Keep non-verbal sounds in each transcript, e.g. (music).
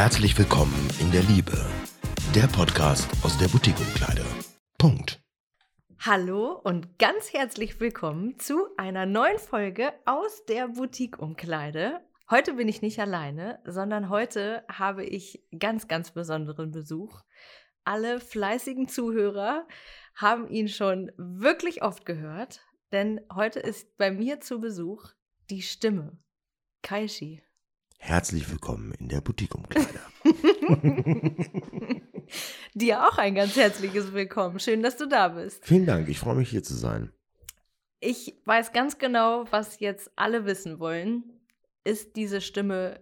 Herzlich willkommen in der Liebe. Der Podcast aus der Boutique-Umkleide. Punkt. Hallo und ganz herzlich willkommen zu einer neuen Folge aus der Boutique-Umkleide. Heute bin ich nicht alleine, sondern heute habe ich ganz, ganz besonderen Besuch. Alle fleißigen Zuhörer haben ihn schon wirklich oft gehört, denn heute ist bei mir zu Besuch die Stimme. Kaishi. Herzlich willkommen in der Boutique-Umkleide. (laughs) Dir auch ein ganz herzliches Willkommen. Schön, dass du da bist. Vielen Dank, ich freue mich hier zu sein. Ich weiß ganz genau, was jetzt alle wissen wollen. Ist diese Stimme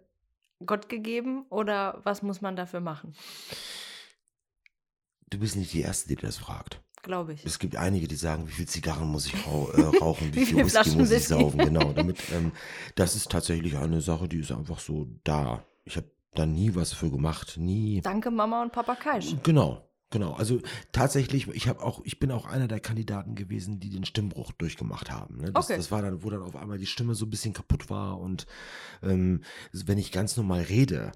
Gott gegeben oder was muss man dafür machen? Du bist nicht die Erste, die das fragt. Glaube ich. Es gibt einige, die sagen, wie viel Zigarren muss ich äh, (laughs) rauchen, wie, Wie viel viel Whisky muss ich saufen. Genau, (laughs) damit, ähm, das ist tatsächlich eine Sache, die ist einfach so da. Ich habe da nie was für gemacht, nie. Danke Mama und Papa Kaisch. Genau, genau. Also tatsächlich, ich habe auch, ich bin auch einer der Kandidaten gewesen, die den Stimmbruch durchgemacht haben. Ne? Das, Okay. das war dann, wo dann auf einmal die Stimme so ein bisschen kaputt war und ähm, wenn ich ganz normal rede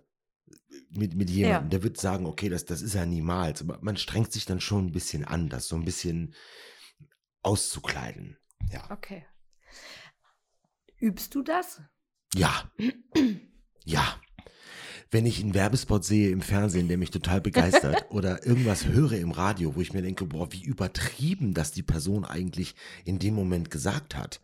mit, mit jemandem, Ja. der wird sagen, okay, das, das ist er niemals. Aber man strengt sich dann schon ein bisschen an, das so ein bisschen auszukleiden. Ja. Okay. Übst du das? Ja. Ja. Wenn ich einen Werbespot sehe im Fernsehen, der mich total begeistert, (laughs) oder irgendwas höre im Radio, wo ich mir denke, boah, wie übertrieben das die Person eigentlich in dem Moment gesagt hat,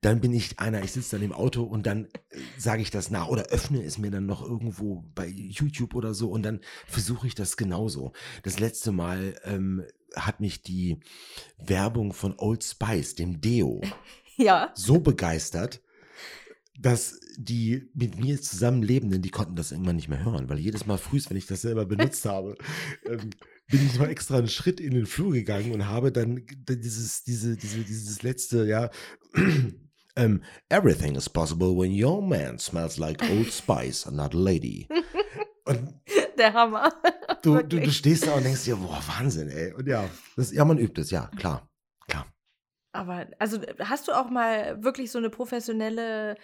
dann bin ich einer, ich sitze dann im Auto und dann äh, sage ich das nach oder öffne es mir dann noch irgendwo bei YouTube oder so und dann versuche ich das genauso. Das letzte Mal ähm, hat mich die Werbung von Old Spice, dem Deo, (laughs) Ja. so begeistert, dass die mit mir zusammenlebenden, die konnten das irgendwann nicht mehr hören, weil jedes Mal frühst, wenn ich das selber benutzt (laughs) habe, ähm, bin ich mal extra einen Schritt in den Flur gegangen und habe dann dieses, diese, diese, dieses letzte, ja, (clears throat) ähm, Everything is possible when your man smells like Old Spice and not a lady. Und (laughs) Der Hammer. (laughs) du, du, du stehst da und denkst dir, boah, Wahnsinn, ey. Und ja, das, ja, man übt es, ja, klar, klar. Aber, also, hast du auch mal wirklich so eine professionelle,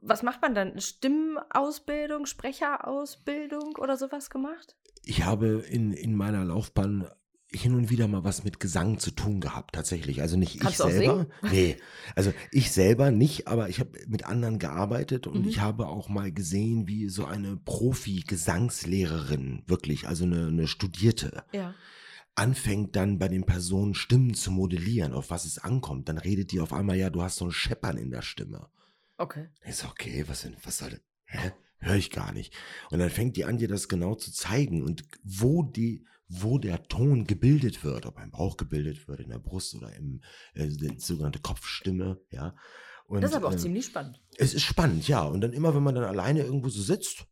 was macht man dann? Stimmausbildung, Sprecherausbildung oder sowas gemacht? Ich habe in, in meiner Laufbahn hin und wieder mal was mit Gesang zu tun gehabt, tatsächlich. Also nicht Kannst ich selber. (laughs) Nee, also ich selber nicht, aber ich habe mit anderen gearbeitet und Mhm. ich habe auch mal gesehen, wie so eine Profi-Gesangslehrerin, wirklich, also eine, eine Studierte, Ja. anfängt dann bei den Personen Stimmen zu modellieren, auf was es ankommt. Dann redet die auf einmal, ja, du hast so ein Scheppern in der Stimme. Okay. Ich so, okay, was denn, was soll das? Hä? Hör ich gar nicht. Und dann fängt die an, dir das genau zu zeigen und wo die, wo der Ton gebildet wird, ob ein Bauch gebildet wird, in der Brust oder im, äh, sogenannte Kopfstimme, ja. Und, Das ist aber auch äh, ziemlich spannend. Es ist spannend, ja. Und dann immer, wenn man dann alleine irgendwo so sitzt,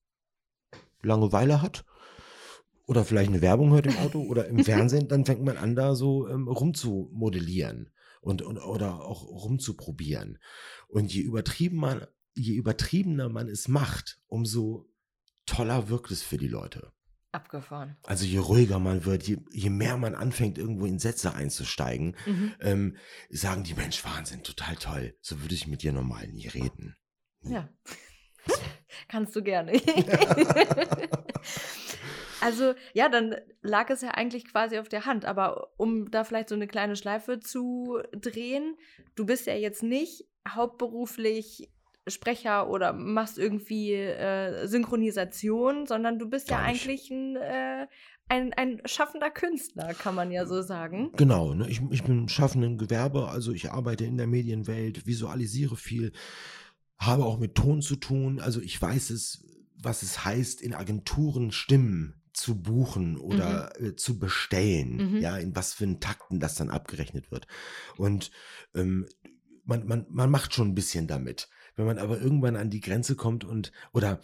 Langeweile hat, oder vielleicht eine Werbung hört im Auto oder im (laughs) Fernsehen, dann fängt man an, da so ähm, rumzumodellieren und, und oder auch rumzuprobieren. Und je übertrieben man, je übertriebener man es macht, umso toller wirkt es für die Leute. Abgefahren. Also je ruhiger man wird, je, je mehr man anfängt, irgendwo in Sätze einzusteigen, Mhm. ähm, sagen die Mensch, Wahnsinn, total toll. So würde ich mit dir normal nie reden. Ja. (laughs) Kannst du gerne. (laughs) also, ja, dann lag es ja eigentlich quasi auf der Hand. Aber um da vielleicht so eine kleine Schleife zu drehen, du bist ja jetzt nicht hauptberuflich Sprecher oder machst irgendwie äh, Synchronisation, sondern du bist ja Gar nicht. eigentlich ein, äh, ein, ein schaffender Künstler, kann man ja so sagen. Genau, ne? ich, ich bin schaffend im Gewerbe, also ich arbeite in der Medienwelt, visualisiere viel, habe auch mit Ton zu tun, also ich weiß es, was es heißt, in Agenturen Stimmen zu buchen oder äh, zu bestellen, Mhm. ja, in was für einen Takten das dann abgerechnet wird. Und ähm, man, man, man macht schon ein bisschen damit. Wenn man aber irgendwann an die Grenze kommt und oder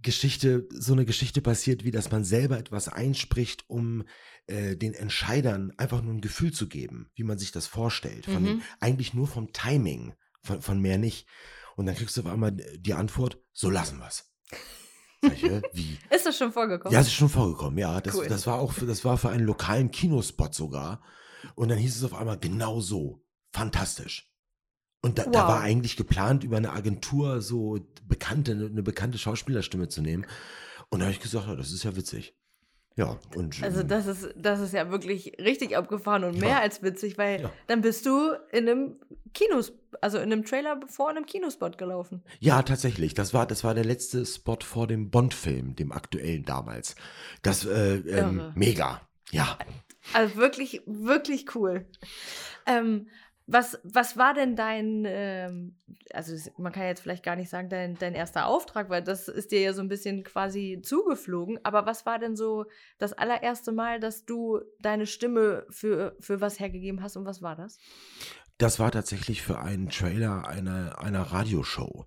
Geschichte, so eine Geschichte passiert, wie dass man selber etwas einspricht, um äh, den Entscheidern einfach nur ein Gefühl zu geben, wie man sich das vorstellt. Von Mhm. eigentlich nur vom Timing, von, von mehr nicht. Und dann kriegst du auf einmal die Antwort, so lassen wir's. Wie? (laughs) Ist das schon vorgekommen? Ja, es ist schon vorgekommen, ja. Das, Cool. das war auch für, das war für einen lokalen Kinospot sogar. Und dann hieß es auf einmal genau so. Fantastisch. Und da, da Wow. war eigentlich geplant, über eine Agentur so bekannte, eine bekannte Schauspielerstimme zu nehmen. Und da habe ich gesagt, ja, das ist ja witzig. Ja, und. Also ähm, das ist, das ist ja wirklich richtig abgefahren und Ja. mehr als witzig, weil Ja. dann bist du in einem Kinos, also in einem Trailer vor einem Kinospot gelaufen. Ja, tatsächlich. Das war, das war der letzte Spot vor dem Bond-Film, dem aktuellen damals. Das, äh, ähm, mega. Ja. Also wirklich, wirklich cool. Ähm, was, was war denn dein, ähm, also man kann jetzt vielleicht gar nicht sagen, dein, dein erster Auftrag, weil das ist dir ja so ein bisschen quasi zugeflogen, aber was war denn so das allererste Mal, dass du deine Stimme für, für was hergegeben hast und was war das? Das war tatsächlich für einen Trailer einer, einer Radioshow.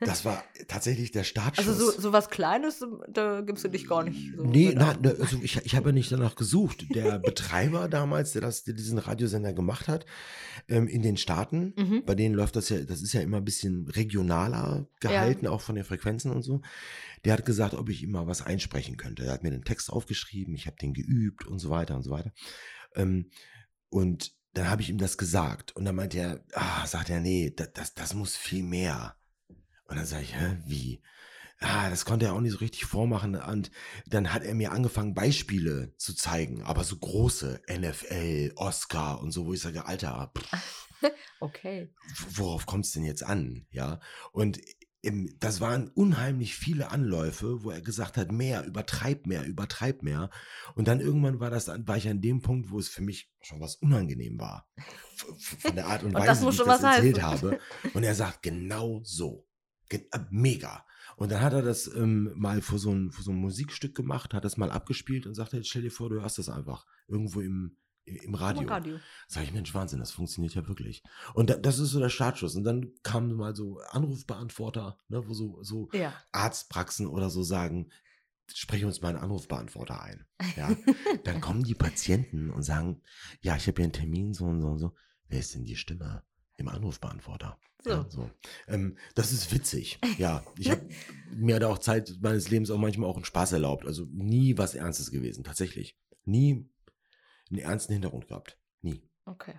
Das war tatsächlich der Startschuss. Also so, so was Kleines, da gibst du dich gar nicht so. Nee, mit nein, an. ne, also ich, ich habe ja nicht danach gesucht. Der (laughs) Betreiber damals, der, das, der diesen Radiosender gemacht hat, ähm, in den Staaten, Mhm. bei denen läuft das ja, das ist ja immer ein bisschen regionaler gehalten, auch von den Frequenzen und so. Der hat gesagt, ob ich ihm mal was einsprechen könnte. Er hat mir den Text aufgeschrieben, ich habe den geübt und so weiter und so weiter. Ähm, und dann habe ich ihm das gesagt. Und dann meinte er, ah, sagt er, nee, das, das, das muss viel mehr. Und dann sage ich, hä, wie? Ah, das konnte er auch nicht so richtig vormachen. Und dann hat er mir angefangen, Beispiele zu zeigen, aber so große, NFL, Oscar und so, wo ich sage, Alter, pff, (laughs) Okay. worauf kommt es denn jetzt an? Ja. Und im, das waren unheimlich viele Anläufe, wo er gesagt hat, mehr, übertreib mehr, übertreib mehr. Und dann irgendwann war das, war ich an dem Punkt, wo es für mich schon was unangenehm war. Von der Art und, Und Weise, wie ich das erzählt heißen. habe. (laughs) Und er sagt, genau so. Äh, mega. Und dann hat er das ähm, mal für so, ein, für so ein Musikstück gemacht, hat das mal abgespielt und sagte, stell dir vor, du hörst das einfach irgendwo im, im, im Radio. Radio. Sag ich, Mensch, Wahnsinn, das funktioniert ja wirklich. Und da, das ist so der Startschuss. Und dann kamen mal so Anrufbeantworter, ne, wo so, so Ja. Arztpraxen oder so sagen, sprich uns mal einen Anrufbeantworter ein. Ja. (laughs) dann kommen die Patienten und sagen, ja, ich habe hier einen Termin, so und so und so. Wer ist denn die Stimme im Anrufbeantworter? So. Ja, so. Ähm, das ist witzig. Ja, ich habe (laughs) mir da auch Zeit meines Lebens auch manchmal auch einen Spaß erlaubt. Also nie was Ernstes gewesen, tatsächlich. Nie einen ernsten Hintergrund gehabt. Nie. Okay.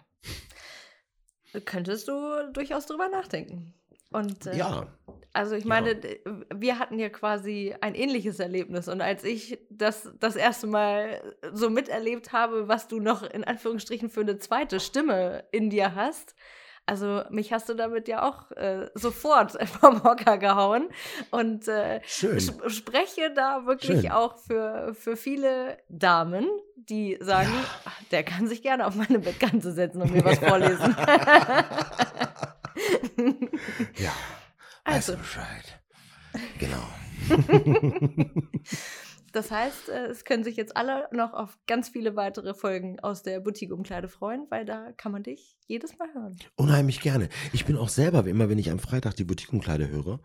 Könntest du durchaus drüber nachdenken. Und äh, Ja, also ich Ja. meine, d- wir hatten ja quasi ein ähnliches Erlebnis. Und als ich das das erste Mal so miterlebt habe, was du noch in Anführungsstrichen für eine zweite Stimme in dir hast, also mich hast du damit ja auch äh, sofort (laughs) vom Hocker gehauen. Und äh, sp spreche da wirklich Schön. auch für, für viele Damen, die sagen, Ja. "Ach, der kann sich gerne auf meine Bettkante setzen und mir was (laughs) vorlesen. (laughs) Ja, Also. weißt du Bescheid. Genau. Das heißt, äh, es können sich jetzt alle noch auf ganz viele weitere Folgen aus der Boutique-Umkleide freuen, weil da kann man dich jedes Mal hören. Unheimlich gerne. Ich bin auch selber, immer wenn ich am Freitag die Boutique-Umkleide höre,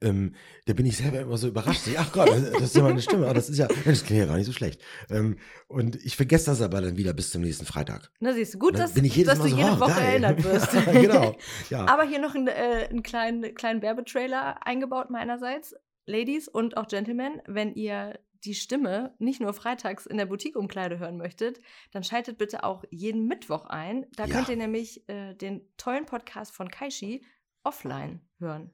ähm, da bin ich selber immer so überrascht. Ach Gott, das ist ja meine Stimme. Das ist ja, das klingt ja gar nicht so schlecht. Ähm, und ich vergesse das aber dann wieder bis zum nächsten Freitag. Na, siehst du, gut, dass, dass Mal du so, jede oh, Woche geil. erinnert (laughs) wirst. Genau. (laughs) Ja. Aber hier noch einen, äh, einen kleinen, kleinen Werbetrailer eingebaut meinerseits. Ladies und auch Gentlemen, wenn ihr die Stimme nicht nur freitags in der Boutique-Umkleide hören möchtet, dann schaltet bitte auch jeden Mittwoch ein. Da Ja. könnt ihr nämlich äh, den tollen Podcast von Kaishi offline hören.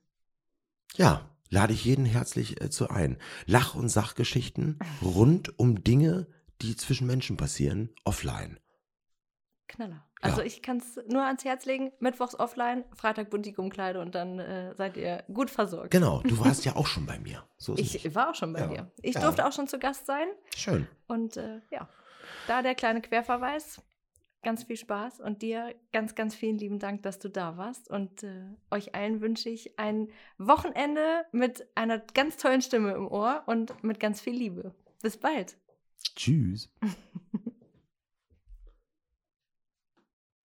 Ja, lade ich jeden herzlich äh, zu ein. Lach- und Sachgeschichten (laughs) rund um Dinge, die zwischen Menschen passieren, offline. Knaller. Also Ja. ich kann es nur ans Herz legen. Mittwochs offline, Freitag Boutique-Umkleide und dann äh, seid ihr gut versorgt. Genau, du warst (laughs) ja auch schon bei mir. So Ich nicht. war auch schon bei Ja. dir. Ich Ja. durfte auch schon zu Gast sein. Schön. Und äh, ja, da der kleine Querverweis. Ganz viel Spaß und dir ganz, ganz vielen lieben Dank, dass du da warst. Und äh, euch allen wünsche ich ein Wochenende mit einer ganz tollen Stimme im Ohr und mit ganz viel Liebe. Bis bald. Tschüss. (laughs)